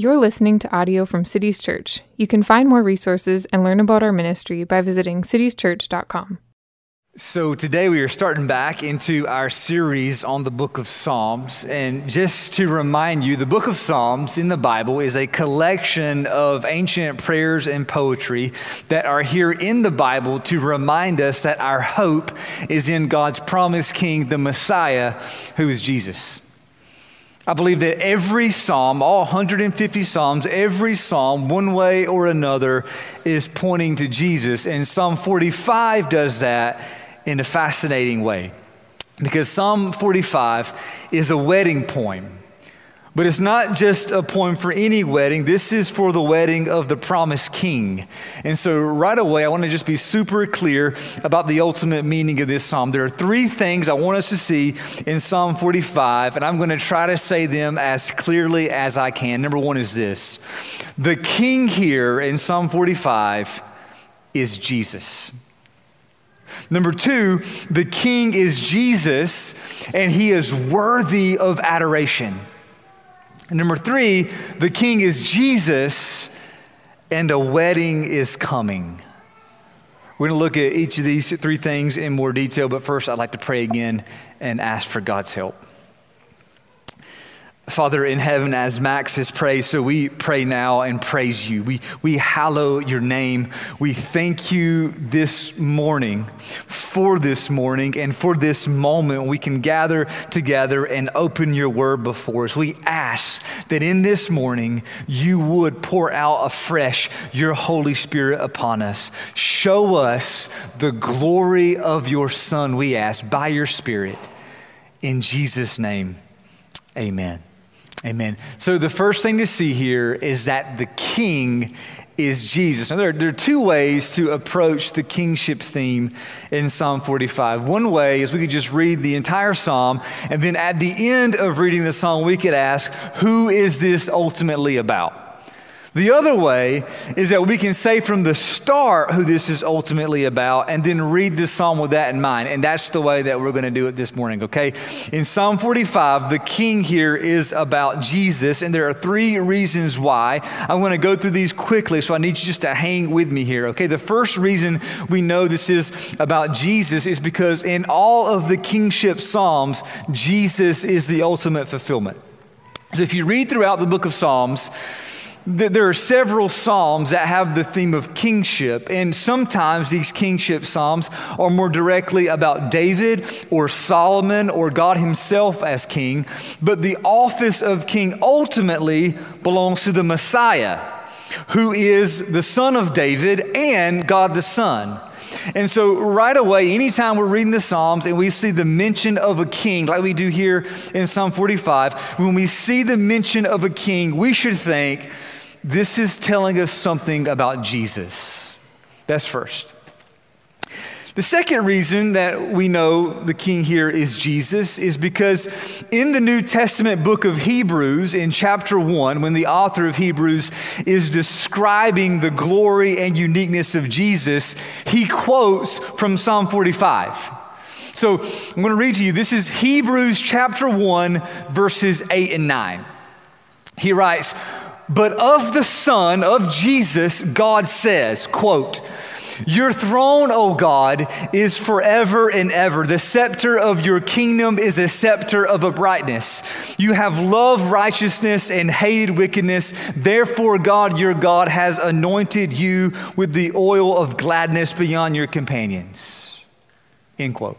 You're listening to audio from Cities Church. You can find more resources and learn about our ministry by visiting citieschurch.com. So, today we are starting back into our series on the book of Psalms. And just to remind you, the book of Psalms in the Bible is a collection of ancient prayers and poetry that are here in the Bible to remind us that our hope is in God's promised king, the Messiah, who is Jesus. I believe that every psalm, all 150 psalms, every psalm, one way or another, is pointing to Jesus. And Psalm 45 does that in a fascinating way. Because Psalm 45 is a wedding poem. But it's not just a poem for any wedding. This is for the wedding of the promised king. And so, right away, I want to just be super clear about the ultimate meaning of this psalm. There are three things I want us to see in Psalm 45, and I'm going to try to say them as clearly as I can. Number one is this the king here in Psalm 45 is Jesus. Number two, the king is Jesus, and he is worthy of adoration. And number three, the king is Jesus, and a wedding is coming. We're going to look at each of these three things in more detail, but first, I'd like to pray again and ask for God's help. Father in heaven, as Max has prayed, so we pray now and praise you. We, we hallow your name. We thank you this morning for this morning and for this moment we can gather together and open your word before us. We ask that in this morning you would pour out afresh your Holy Spirit upon us. Show us the glory of your Son, we ask, by your Spirit. In Jesus' name, amen. Amen. So the first thing to see here is that the king is Jesus. Now, there, there, are two ways to approach the kingship theme in Psalm 45. One way is we could just read the entire psalm, and then at the end of reading the psalm, we could ask, who is this ultimately about? The other way is that we can say from the start who this is ultimately about and then read this psalm with that in mind. And that's the way that we're going to do it this morning, okay? In Psalm 45, the king here is about Jesus, and there are three reasons why. I'm going to go through these quickly, so I need you just to hang with me here, okay? The first reason we know this is about Jesus is because in all of the kingship psalms, Jesus is the ultimate fulfillment. So if you read throughout the book of Psalms, there are several psalms that have the theme of kingship, and sometimes these kingship psalms are more directly about David or Solomon or God Himself as king, but the office of king ultimately belongs to the Messiah, who is the son of David and God the Son. And so, right away, anytime we're reading the Psalms and we see the mention of a king, like we do here in Psalm 45, when we see the mention of a king, we should think, this is telling us something about Jesus. That's first. The second reason that we know the king here is Jesus is because in the New Testament book of Hebrews, in chapter 1, when the author of Hebrews is describing the glory and uniqueness of Jesus, he quotes from Psalm 45. So I'm going to read to you. This is Hebrews chapter 1, verses 8 and 9. He writes, but of the Son, of Jesus, God says, quote, your throne, O God, is forever and ever. The scepter of your kingdom is a scepter of uprightness. You have loved righteousness and hated wickedness. Therefore, God, your God, has anointed you with the oil of gladness beyond your companions. End quote.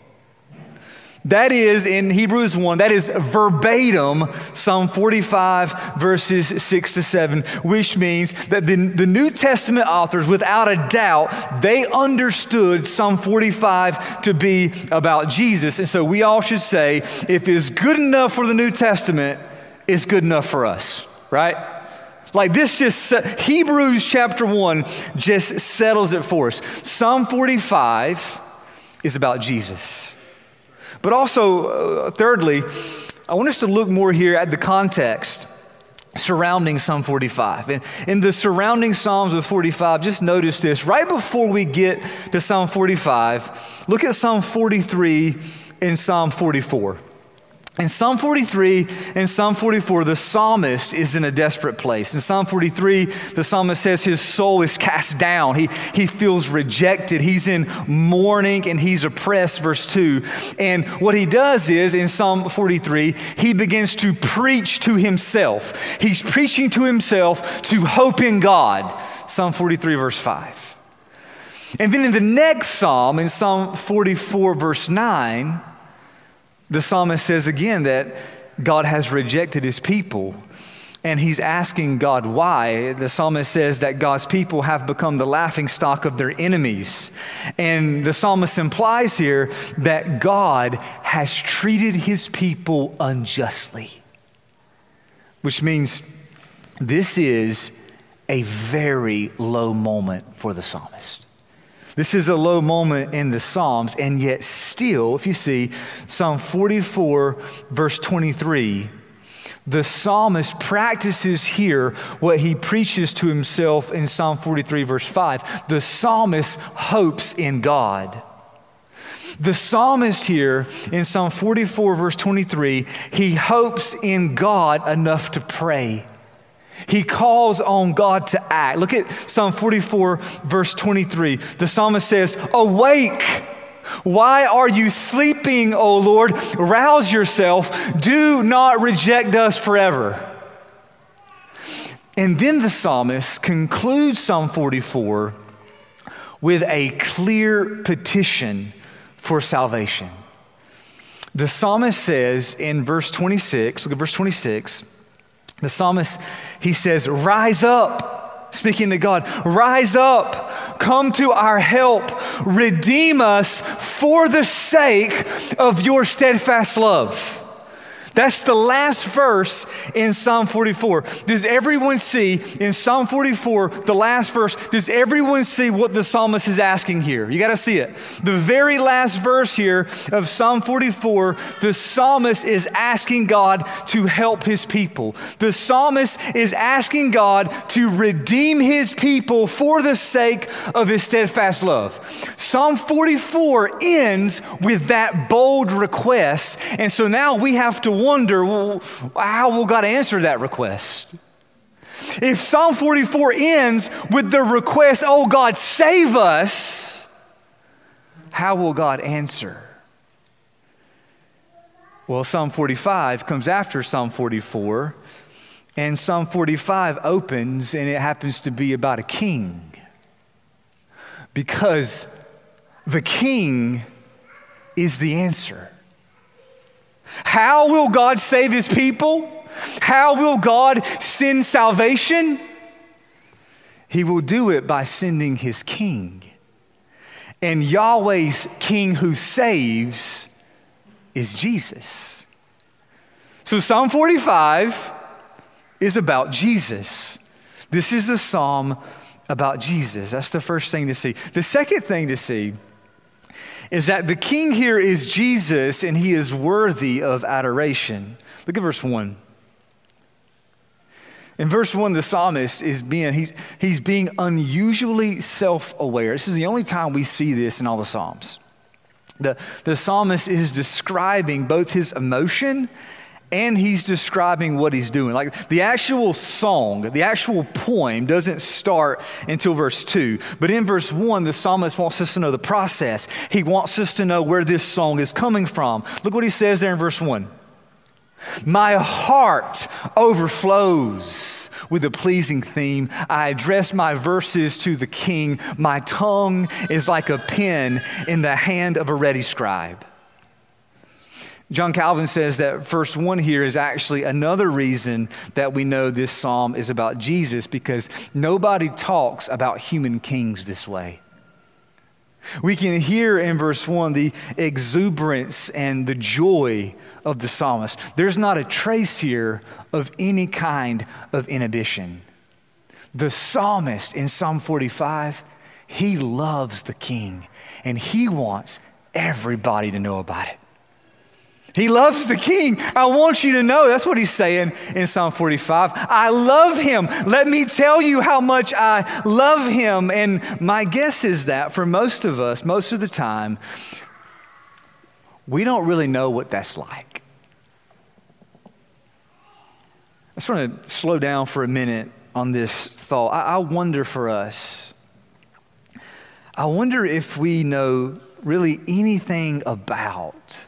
That is in Hebrews 1, that is verbatim Psalm 45, verses 6 to 7, which means that the, the New Testament authors, without a doubt, they understood Psalm 45 to be about Jesus. And so we all should say, if it's good enough for the New Testament, it's good enough for us, right? Like this just, Hebrews chapter 1 just settles it for us. Psalm 45 is about Jesus. But also, uh, thirdly, I want us to look more here at the context surrounding Psalm 45. And in the surrounding Psalms of 45, just notice this. Right before we get to Psalm 45, look at Psalm 43 and Psalm 44. In Psalm 43 and Psalm 44, the psalmist is in a desperate place. In Psalm 43, the psalmist says his soul is cast down. He, he feels rejected. He's in mourning and he's oppressed, verse 2. And what he does is, in Psalm 43, he begins to preach to himself. He's preaching to himself to hope in God. Psalm 43, verse 5. And then in the next psalm, in Psalm 44, verse 9, the psalmist says again that God has rejected his people. And he's asking God why. The psalmist says that God's people have become the laughing stock of their enemies. And the psalmist implies here that God has treated his people unjustly, which means this is a very low moment for the psalmist. This is a low moment in the Psalms, and yet, still, if you see Psalm 44, verse 23, the psalmist practices here what he preaches to himself in Psalm 43, verse 5. The psalmist hopes in God. The psalmist here in Psalm 44, verse 23, he hopes in God enough to pray. He calls on God to act. Look at Psalm 44, verse 23. The psalmist says, Awake! Why are you sleeping, O Lord? Rouse yourself. Do not reject us forever. And then the psalmist concludes Psalm 44 with a clear petition for salvation. The psalmist says in verse 26, look at verse 26. The psalmist, he says, Rise up, speaking to God, rise up, come to our help, redeem us for the sake of your steadfast love. That's the last verse in Psalm 44. Does everyone see in Psalm 44, the last verse, does everyone see what the psalmist is asking here? You got to see it. The very last verse here of Psalm 44, the psalmist is asking God to help his people. The psalmist is asking God to redeem his people for the sake of his steadfast love. Psalm 44 ends with that bold request. And so now we have to wonder how will God answer that request? If Psalm 44 ends with the request, oh God, save us, how will God answer? Well, Psalm 45 comes after Psalm 44, and Psalm 45 opens, and it happens to be about a king. Because the king is the answer. How will God save his people? How will God send salvation? He will do it by sending his king. And Yahweh's king who saves is Jesus. So Psalm 45 is about Jesus. This is a psalm about Jesus. That's the first thing to see. The second thing to see is that the king here is Jesus and he is worthy of adoration. Look at verse 1. In verse 1, the psalmist is being, he's, he's being unusually self aware. This is the only time we see this in all the Psalms. The, the psalmist is describing both his emotion and he's describing what he's doing. Like the actual song, the actual poem doesn't start until verse 2. But in verse 1, the psalmist wants us to know the process. He wants us to know where this song is coming from. Look what he says there in verse 1. My heart overflows with a pleasing theme. I address my verses to the king. My tongue is like a pen in the hand of a ready scribe. John Calvin says that verse 1 here is actually another reason that we know this psalm is about Jesus because nobody talks about human kings this way. We can hear in verse 1 the exuberance and the joy of the psalmist. There's not a trace here of any kind of inhibition. The psalmist in Psalm 45, he loves the king and he wants everybody to know about it. He loves the king. I want you to know. That's what he's saying in Psalm 45. I love him. Let me tell you how much I love him. And my guess is that for most of us, most of the time, we don't really know what that's like. I just want to slow down for a minute on this thought. I, I wonder for us, I wonder if we know really anything about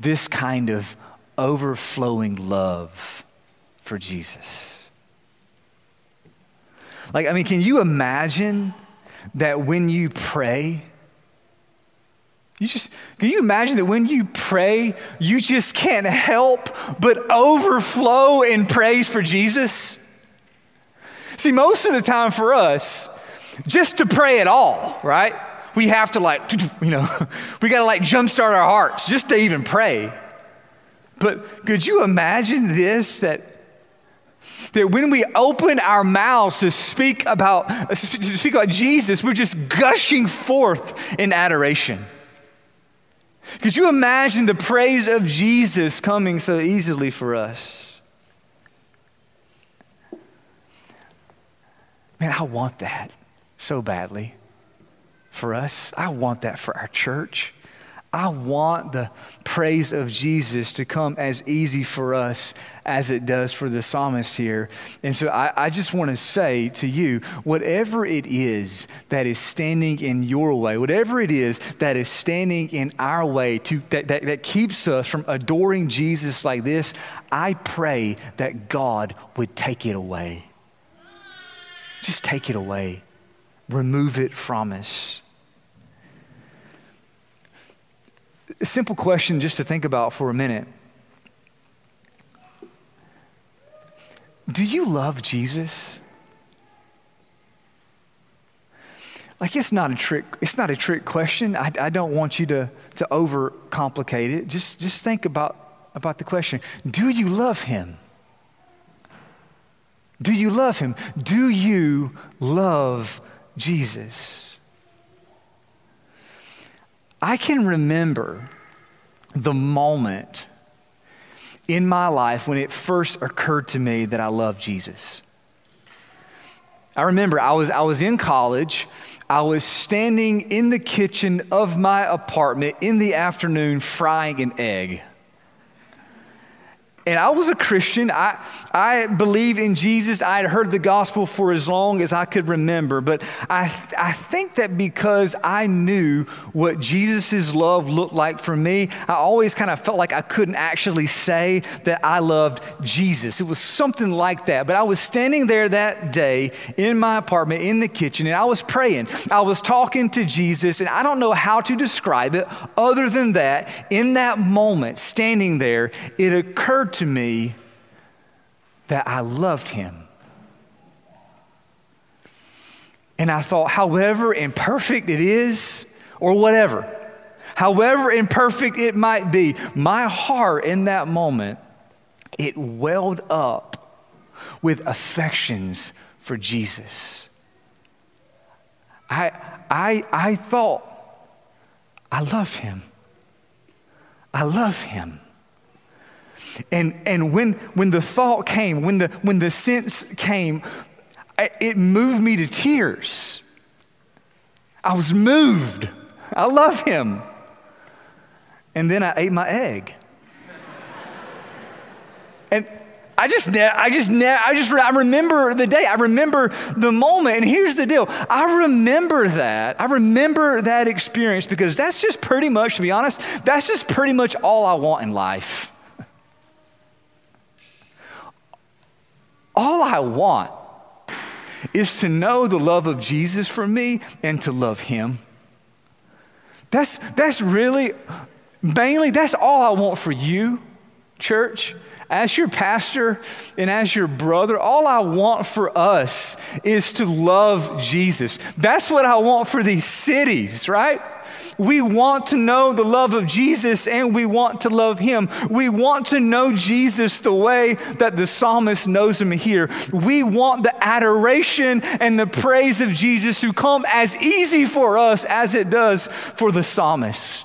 this kind of overflowing love for Jesus. Like, I mean, can you imagine that when you pray, you just, can you imagine that when you pray, you just can't help but overflow in praise for Jesus? See, most of the time for us, just to pray at all, right? We have to like, you know, we got to like jumpstart our hearts just to even pray. But could you imagine this that that when we open our mouths to speak about to speak about Jesus, we're just gushing forth in adoration. Could you imagine the praise of Jesus coming so easily for us? Man, I want that so badly for us. I want that for our church. I want the praise of Jesus to come as easy for us as it does for the psalmist here. And so I, I, just want to say to you whatever it is that is standing in your way, whatever it is that is standing in our way to, that, that, that keeps us from adoring Jesus like this, I pray that God would take it away. Just take it away, remove it from us. A simple question just to think about for a minute. Do you love Jesus? Like it's not a trick, it's not a trick question. I, I don't want you to, to overcomplicate it. Just, just think about, about the question. Do you love him? Do you love him? Do you love Jesus? I can remember the moment in my life when it first occurred to me that I love Jesus. I remember I was, I was in college. I was standing in the kitchen of my apartment in the afternoon frying an egg. And I was a Christian. I, I believe in Jesus. I had heard the gospel for as long as I could remember. But I, I think that because I knew what Jesus' love looked like for me, I always kind of felt like I couldn't actually say that I loved Jesus. It was something like that. But I was standing there that day in my apartment in the kitchen and I was praying. I was talking to Jesus, and I don't know how to describe it other than that in that moment, standing there, it occurred to me that I loved him. And I thought, however imperfect it is, or whatever, however imperfect it might be, my heart in that moment, it welled up with affections for Jesus. I, I, I thought, I love him. I love him. And, and when, when the thought came, when the, when the sense came, it moved me to tears. I was moved. I love him. And then I ate my egg. and I just, I just, I just, I remember the day. I remember the moment. And here's the deal. I remember that. I remember that experience because that's just pretty much, to be honest, that's just pretty much all I want in life. All I want is to know the love of Jesus for me and to love Him. That's, that's really, mainly, that's all I want for you, church. As your pastor and as your brother, all I want for us is to love Jesus. That's what I want for these cities, right? We want to know the love of Jesus and we want to love him. We want to know Jesus the way that the psalmist knows him here. We want the adoration and the praise of Jesus to come as easy for us as it does for the psalmist.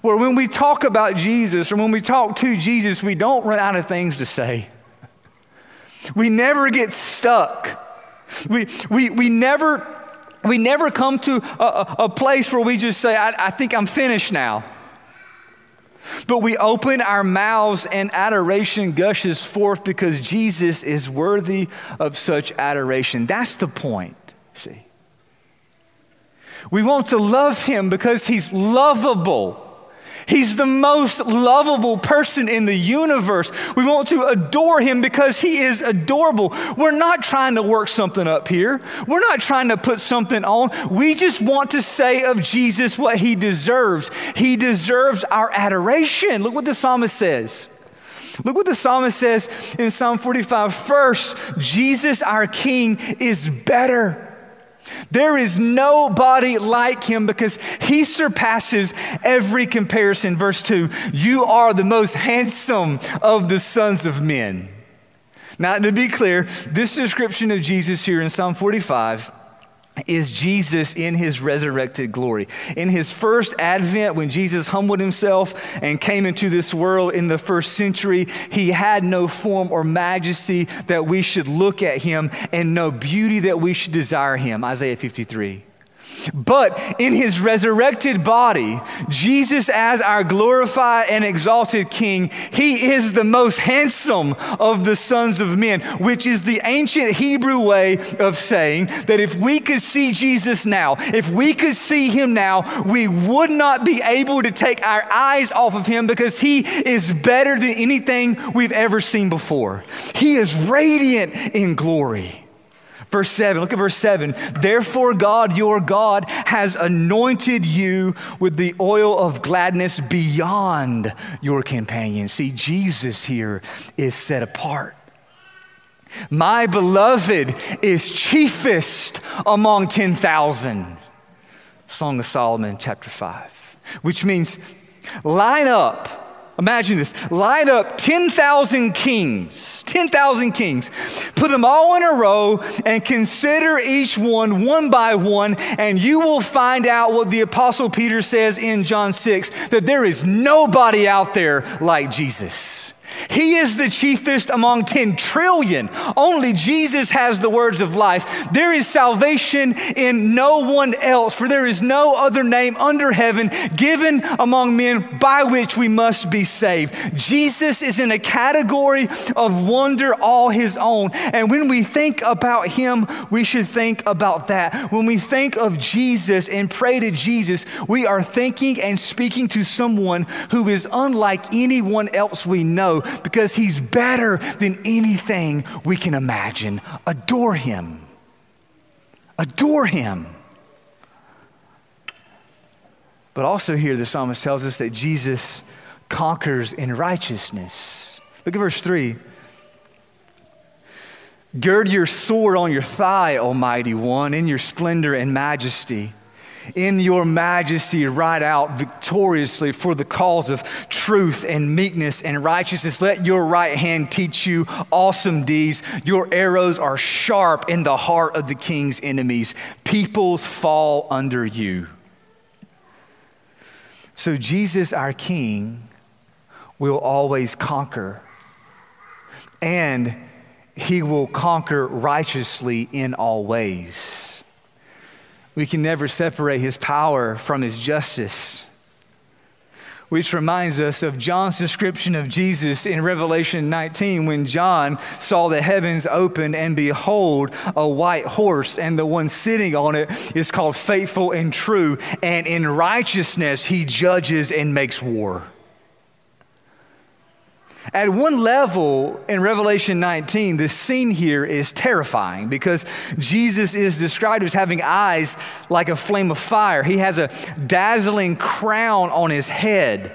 Where when we talk about Jesus or when we talk to Jesus, we don't run out of things to say. We never get stuck. We, we, we never we never come to a, a place where we just say, I, I think I'm finished now. But but we open our mouths and adoration gushes forth because Jesus is worthy of such adoration. That's the point, see. We want to love him because he's lovable. He's the most lovable person in the universe. We want to adore him because he is adorable. We're not trying to work something up here. We're not trying to put something on. We just want to say of Jesus what he deserves. He deserves our adoration. Look what the psalmist says. Look what the psalmist says in Psalm 45. First, Jesus, our King, is better. There is nobody like him because he surpasses every comparison. Verse 2 You are the most handsome of the sons of men. Now, to be clear, this description of Jesus here in Psalm 45 is Jesus in his resurrected glory. In his first advent, when Jesus humbled himself and came into this world in the first century, he had no form or majesty that we should look at him and no beauty that we should desire him. Isaiah 53. But in his resurrected body, Jesus, as our glorified and exalted King, he is the most handsome of the sons of men, which is the ancient Hebrew way of saying that if we could see Jesus now, if we could see him now, we would not be able to take our eyes off of him because he is better than anything we've ever seen before. He is radiant in glory. Verse 7, look at verse 7. Therefore, God, your God, has anointed you with the oil of gladness beyond your companions. See, Jesus here is set apart. My beloved is chiefest among 10,000. Song of Solomon, chapter 5, which means line up Imagine this. Line up 10,000 kings, 10,000 kings, put them all in a row and consider each one one by one, and you will find out what the Apostle Peter says in John 6 that there is nobody out there like Jesus. He is the chiefest among 10 trillion. Only Jesus has the words of life. There is salvation in no one else, for there is no other name under heaven given among men by which we must be saved. Jesus is in a category of wonder all his own. And when we think about him, we should think about that. When we think of Jesus and pray to Jesus, we are thinking and speaking to someone who is unlike anyone else we know because he's better than anything we can imagine. Adore him. Adore him. But also, here the psalmist tells us that Jesus conquers in righteousness. Look at verse 3. Gird your sword on your thigh, Almighty One, in your splendor and majesty in your majesty ride out victoriously for the cause of truth and meekness and righteousness. Let your right hand teach you awesome deeds. Your arrows are sharp in the heart of the king's enemies. Peoples fall under you. So, Jesus, our King, will always conquer, and he will conquer righteously in all ways. We can never separate his power from his justice. Which reminds us of John's description of Jesus in Revelation 19 when John saw the heavens open and behold a white horse, and the one sitting on it is called faithful and true, and in righteousness he judges and makes war. At one level in Revelation 19, the scene here is terrifying because Jesus is described as having eyes like a flame of fire. He has a dazzling crown on his head.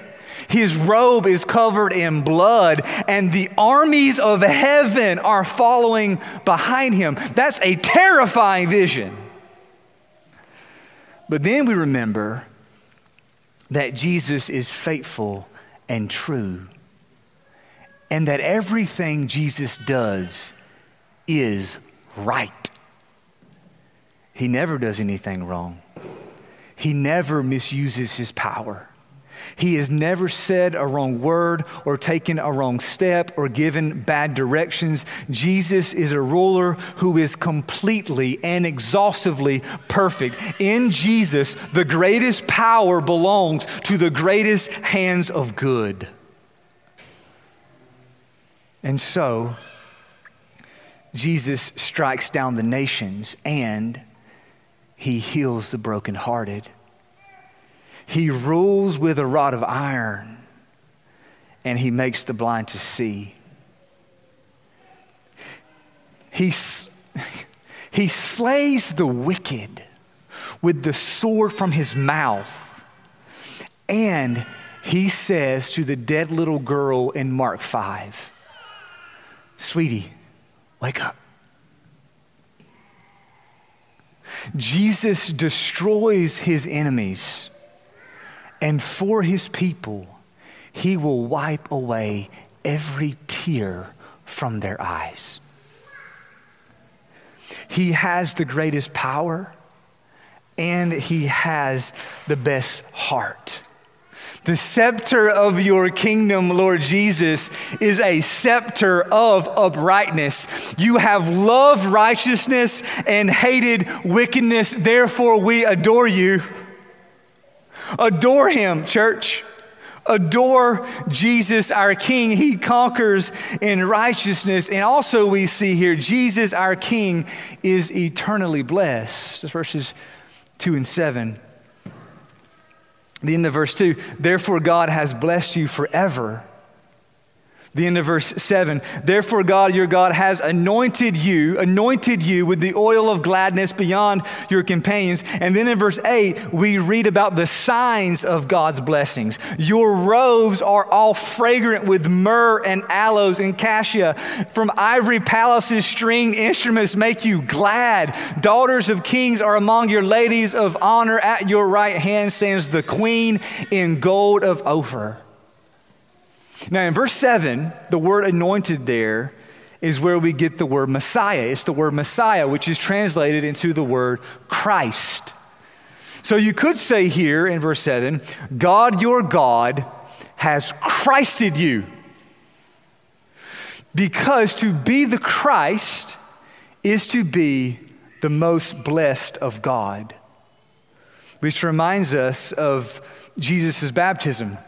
His robe is covered in blood, and the armies of heaven are following behind him. That's a terrifying vision. But then we remember that Jesus is faithful and true and that everything Jesus does is right. He never does anything wrong. He never misuses his power. He has never said a wrong word or taken a wrong step or given bad directions. Jesus is a ruler who is completely and exhaustively perfect. In Jesus, the greatest power belongs to the greatest hands of good. And so, Jesus strikes down the nations and he heals the brokenhearted. He rules with a rod of iron and he makes the blind to see. He, he slays the wicked with the sword from his mouth. And he says to the dead little girl in Mark 5, Sweetie, wake up. Jesus destroys his enemies, and for his people, he will wipe away every tear from their eyes. He has the greatest power, and he has the best heart. The scepter of your kingdom, Lord Jesus, is a scepter of uprightness. You have loved righteousness and hated wickedness. Therefore, we adore you. Adore him, church. Adore Jesus, our King. He conquers in righteousness. And also, we see here, Jesus, our King, is eternally blessed. That's verses 2 and 7. The end of verse 2 Therefore, God has blessed you forever the end of verse 7 Therefore, God, your God, has anointed you, anointed you with the oil of gladness beyond your companions. And then in verse 8, we read about the signs of God's blessings. Your robes are all fragrant with myrrh and aloes and cassia. From ivory palaces, string instruments make you glad. Daughters of kings are among your ladies of honor. At your right hand stands the queen in gold of Ophir. Now, in verse 7, the word anointed there is where we get the word Messiah. It's the word Messiah, which is translated into the word Christ. So you could say here in verse 7 God, your God, has Christed you. Because to be the Christ is to be the most blessed of God, which reminds us of Jesus' baptism.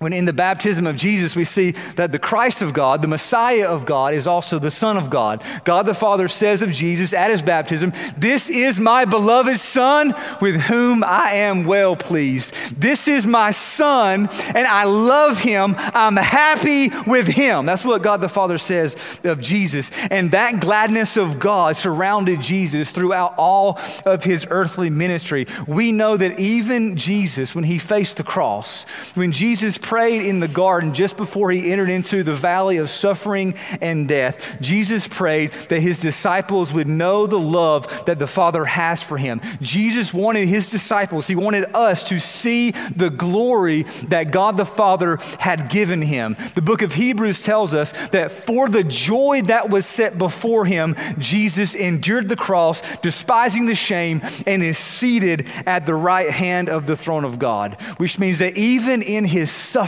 When in the baptism of Jesus, we see that the Christ of God, the Messiah of God, is also the Son of God. God the Father says of Jesus at his baptism, This is my beloved Son with whom I am well pleased. This is my Son, and I love him. I'm happy with him. That's what God the Father says of Jesus. And that gladness of God surrounded Jesus throughout all of his earthly ministry. We know that even Jesus, when he faced the cross, when Jesus prayed in the garden just before he entered into the valley of suffering and death. Jesus prayed that his disciples would know the love that the Father has for him. Jesus wanted his disciples, he wanted us to see the glory that God the Father had given him. The book of Hebrews tells us that for the joy that was set before him, Jesus endured the cross, despising the shame, and is seated at the right hand of the throne of God, which means that even in his suffering,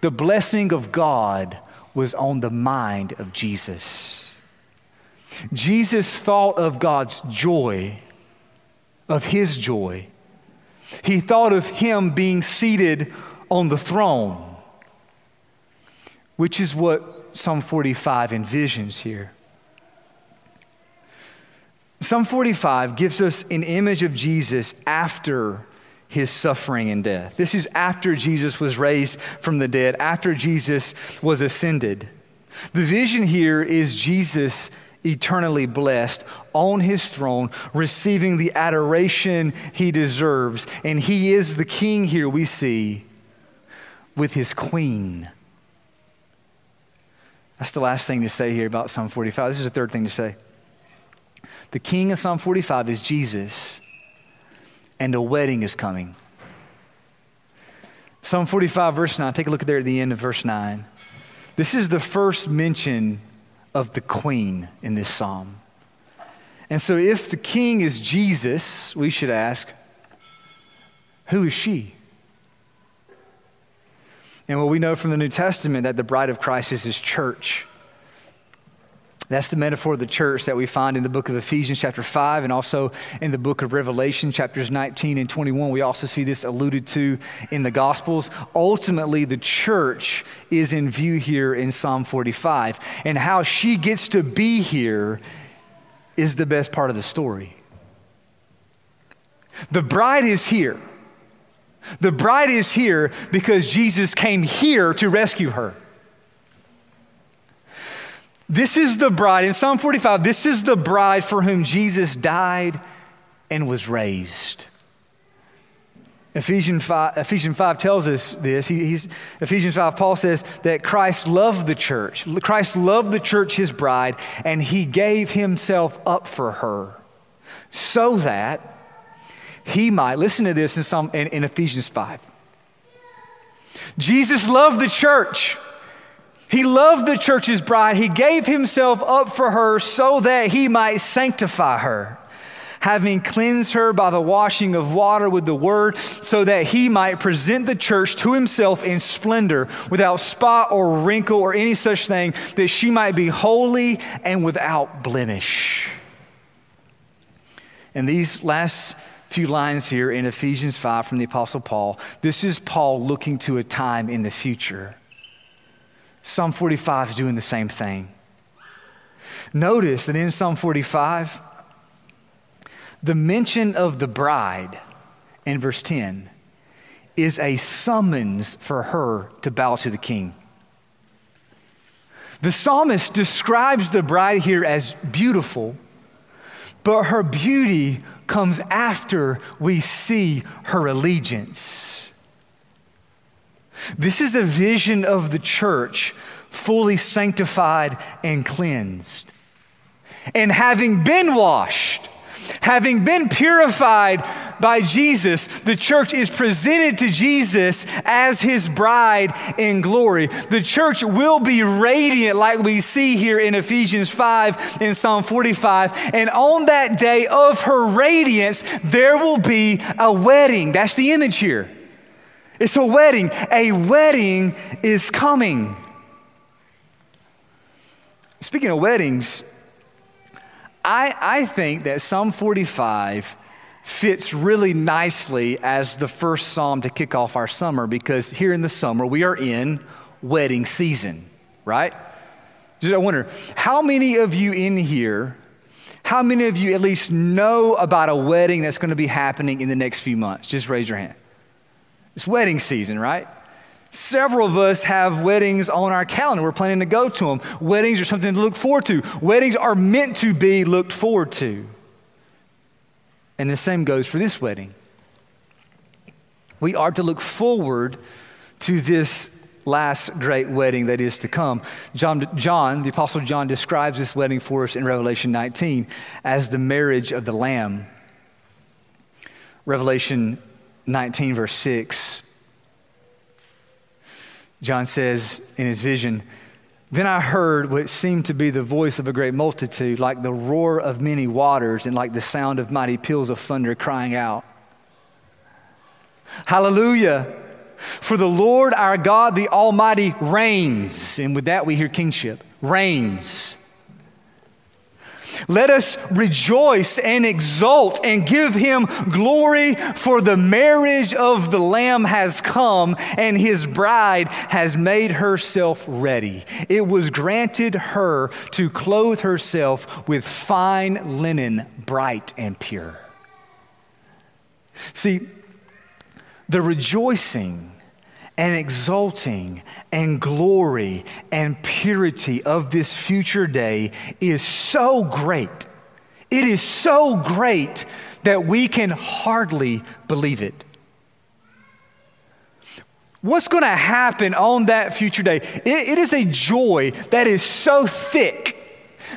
the blessing of God was on the mind of Jesus. Jesus thought of God's joy, of his joy. He thought of him being seated on the throne, which is what Psalm 45 envisions here. Psalm 45 gives us an image of Jesus after his suffering and death. This is after Jesus was raised from the dead, after Jesus was ascended. The vision here is Jesus eternally blessed on his throne, receiving the adoration he deserves. And he is the king here, we see, with his queen. That's the last thing to say here about Psalm 45. This is the third thing to say. The king of Psalm 45 is Jesus and a wedding is coming. Psalm 45, verse 9. Take a look there at the end of verse 9. This is the first mention of the queen in this psalm. And so, if the king is Jesus, we should ask, who is she? And what we know from the New Testament that the bride of Christ is his church. That's the metaphor of the church that we find in the book of Ephesians, chapter 5, and also in the book of Revelation, chapters 19 and 21. We also see this alluded to in the Gospels. Ultimately, the church is in view here in Psalm 45. And how she gets to be here is the best part of the story. The bride is here. The bride is here because Jesus came here to rescue her. This is the bride, in Psalm 45, this is the bride for whom Jesus died and was raised. Ephesians 5, Ephesians 5 tells us this. He, Ephesians 5, Paul says that Christ loved the church. Christ loved the church, his bride, and he gave himself up for her so that he might, listen to this in, Psalm, in, in Ephesians 5. Jesus loved the church. He loved the church's bride. He gave himself up for her so that he might sanctify her, having cleansed her by the washing of water with the word, so that he might present the church to himself in splendor, without spot or wrinkle or any such thing, that she might be holy and without blemish. And these last few lines here in Ephesians 5 from the Apostle Paul, this is Paul looking to a time in the future Psalm 45 is doing the same thing. Notice that in Psalm 45, the mention of the bride in verse 10 is a summons for her to bow to the king. The psalmist describes the bride here as beautiful, but her beauty comes after we see her allegiance. This is a vision of the church fully sanctified and cleansed. And having been washed, having been purified by Jesus, the church is presented to Jesus as his bride in glory. The church will be radiant, like we see here in Ephesians 5 in Psalm 45. And on that day of her radiance, there will be a wedding. That's the image here. It's a wedding. A wedding is coming. Speaking of weddings, I, I think that Psalm 45 fits really nicely as the first psalm to kick off our summer because here in the summer we are in wedding season, right? Just I wonder, how many of you in here, how many of you at least know about a wedding that's going to be happening in the next few months? Just raise your hand. It's wedding season, right? Several of us have weddings on our calendar. We're planning to go to them. Weddings are something to look forward to. Weddings are meant to be looked forward to. And the same goes for this wedding. We are to look forward to this last great wedding that is to come. John, John, the Apostle John, describes this wedding for us in Revelation 19 as the marriage of the Lamb. Revelation 19, verse 6, John says in his vision, Then I heard what seemed to be the voice of a great multitude, like the roar of many waters and like the sound of mighty peals of thunder crying out. Hallelujah! For the Lord our God, the Almighty, reigns. And with that, we hear kingship reigns. Let us rejoice and exult and give him glory, for the marriage of the Lamb has come, and his bride has made herself ready. It was granted her to clothe herself with fine linen, bright and pure. See, the rejoicing and exulting and glory and purity of this future day is so great. It is so great that we can hardly believe it. What's going to happen on that future day? It, it is a joy that is so thick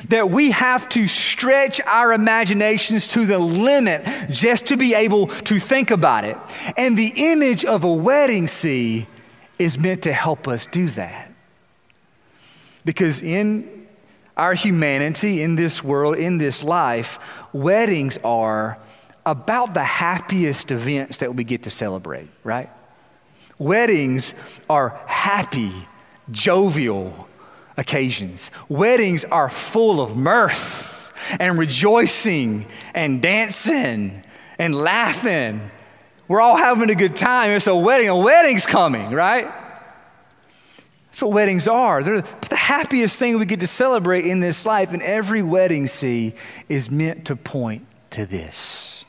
that we have to stretch our imaginations to the limit just to be able to think about it. And the image of a wedding, see, is meant to help us do that. Because in our humanity, in this world, in this life, weddings are about the happiest events that we get to celebrate, right? Weddings are happy, jovial occasions. Weddings are full of mirth and rejoicing and dancing and laughing. We're all having a good time. It's a wedding. A wedding's coming, right? That's what weddings are. They're the happiest thing we get to celebrate in this life, and every wedding, see, is meant to point to this.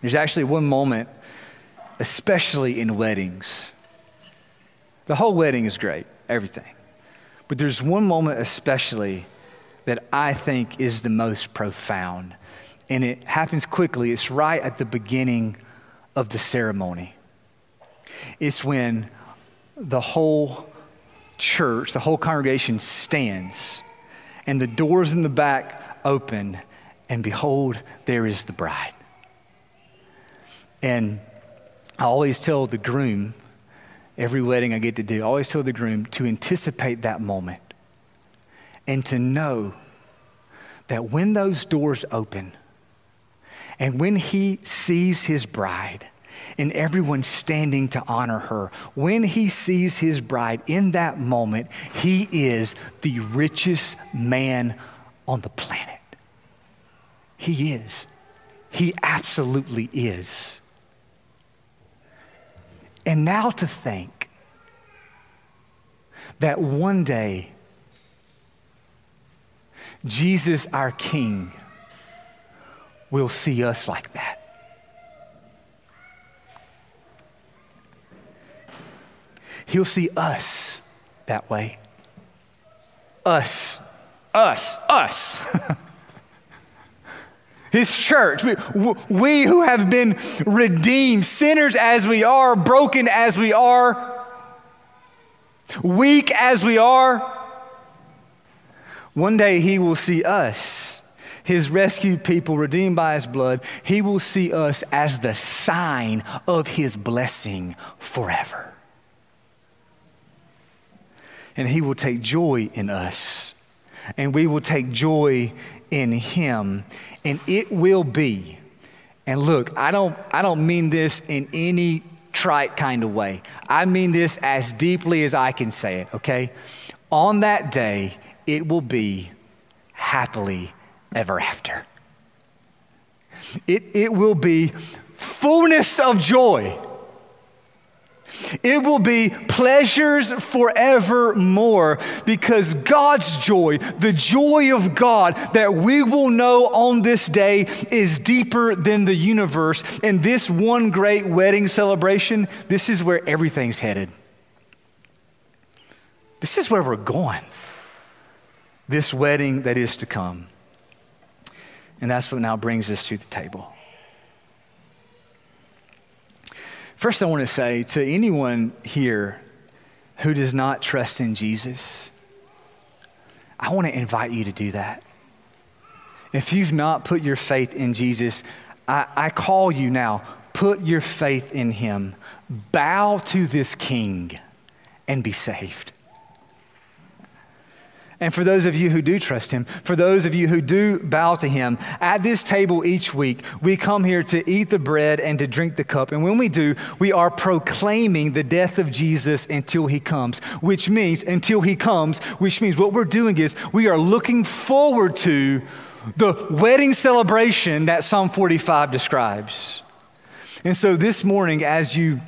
There's actually one moment especially in weddings. The whole wedding is great, everything. But there's one moment, especially, that I think is the most profound. And it happens quickly. It's right at the beginning of the ceremony. It's when the whole church, the whole congregation stands, and the doors in the back open, and behold, there is the bride. And I always tell the groom, every wedding I get to do, I always tell the groom to anticipate that moment and to know that when those doors open and when he sees his bride and everyone standing to honor her, when he sees his bride in that moment, he is the richest man on the planet. He is. He absolutely is. And now to think that one day, Jesus, our King, will see us like that. He'll see us that way. Us, us, us. his church. We, we who have been redeemed, sinners as we are, broken as we are, weak as we are, one day he will see us, his rescued people, redeemed by his blood. He will see us as the sign of his blessing forever. And he will take joy in us, and we will take joy in him and it will be. And look, I don't, I don't mean this in any trite kind of way. I mean this as deeply as I can say it, okay? On that day, it will be happily ever after. It, it will be fullness of joy. It will be pleasures forevermore because God's joy, the joy of God that we will know on this day, is deeper than the universe. And this one great wedding celebration, this is where everything's headed. This is where we're going. This wedding that is to come. And that's what now brings us to the table. First, I want to say to anyone here who does not trust in Jesus, I want to invite you to do that. If you've not put your faith in Jesus, I, I call you now, put your faith in him. Bow to this king and be saved. And for those of you who do trust Him, for those of you who do bow to Him, at this table each week, we come here to eat the bread and to drink the cup. And when we do, we are proclaiming the death of Jesus until He comes, which means, until He comes, which means what we're doing is we are looking forward to the wedding celebration that Psalm 45 describes. And so this morning, as you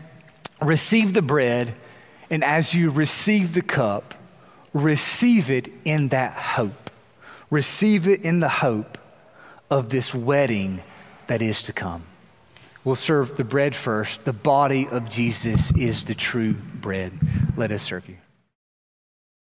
receive the bread and as you receive the cup, receive it in that hope. Receive it in the hope of this wedding that is to come. We'll serve the bread first. The body of Jesus is the true bread. Let us serve you.